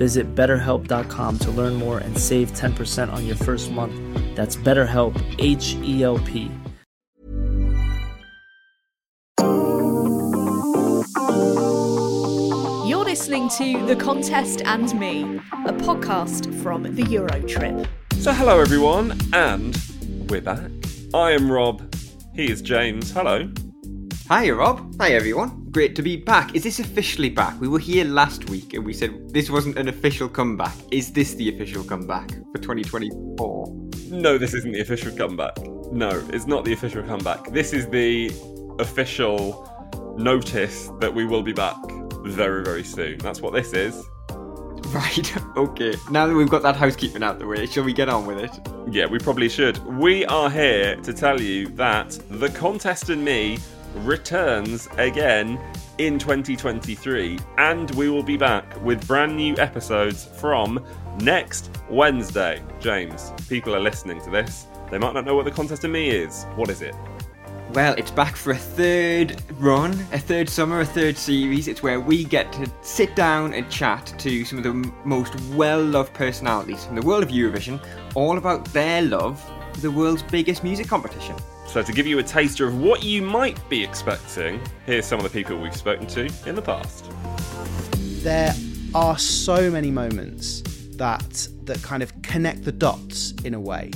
Visit betterhelp.com to learn more and save 10% on your first month. That's BetterHelp, H E L P. You're listening to The Contest and Me, a podcast from the Eurotrip. So, hello everyone, and we're back. I am Rob. He is James. Hello. Hi, Rob. Hi, everyone. Great to be back. Is this officially back? We were here last week and we said this wasn't an official comeback. Is this the official comeback for 2024? No, this isn't the official comeback. No, it's not the official comeback. This is the official notice that we will be back very, very soon. That's what this is. Right, okay. Now that we've got that housekeeping out the way, shall we get on with it? Yeah, we probably should. We are here to tell you that The Contest and Me returns again in 2023, and we will be back with brand new episodes from next Wednesday. James, people are listening to this. They might not know what The Contest and Me is. What is it? Well, it's back for a third run, a third summer, a third series. It's where we get to sit down and chat to some of the most well loved personalities from the world of Eurovision, all about their love the world's biggest music competition. So, to give you a taster of what you might be expecting, here's some of the people we've spoken to in the past. there are so many moments that that kind of connect the dots in a way.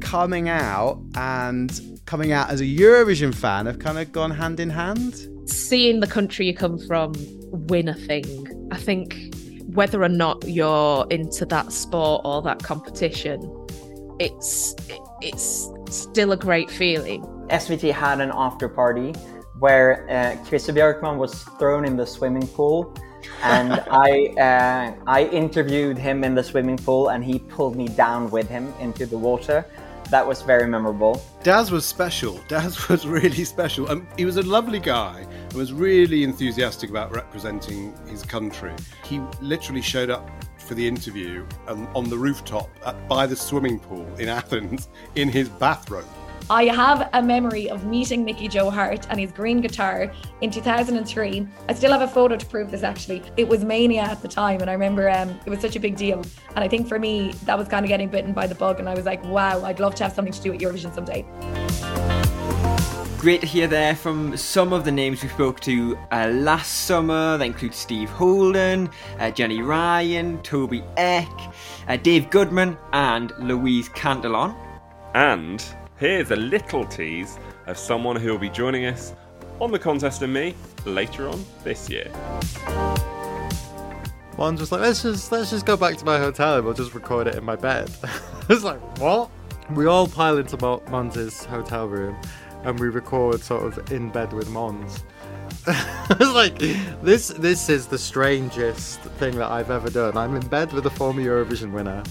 Coming out and coming out as a Eurovision fan have kind of gone hand in hand. seeing the country you come from win a thing. I think whether or not you're into that sport or that competition, it's it's still a great feeling. SVT had an after party where uh, Christer Björkman was thrown in the swimming pool, and I uh, I interviewed him in the swimming pool, and he pulled me down with him into the water. That was very memorable. Daz was special. Daz was really special. Um, he was a lovely guy and was really enthusiastic about representing his country. He literally showed up for the interview um, on the rooftop at, by the swimming pool in Athens in his bathrobe. I have a memory of meeting Mickey Joe Harte and his green guitar in 2003. I still have a photo to prove this actually. It was mania at the time, and I remember um, it was such a big deal. And I think for me, that was kind of getting bitten by the bug, and I was like, wow, I'd love to have something to do with Eurovision someday. Great to hear there from some of the names we spoke to uh, last summer. That includes Steve Holden, uh, Jenny Ryan, Toby Eck, uh, Dave Goodman, and Louise Cantillon. And here's a little tease of someone who will be joining us on the contest and me later on this year. Måns just like, let's just let's just go back to my hotel and we'll just record it in my bed. I was like, what? We all pile into Måns's hotel room and we record sort of in bed with Måns. I was like, this this is the strangest thing that I've ever done. I'm in bed with a former Eurovision winner.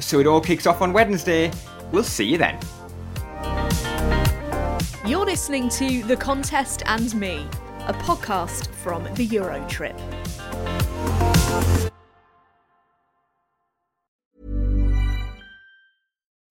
So it all kicks off on Wednesday. We'll see you then. You're listening to The Contest and Me, a podcast from the Eurotrip.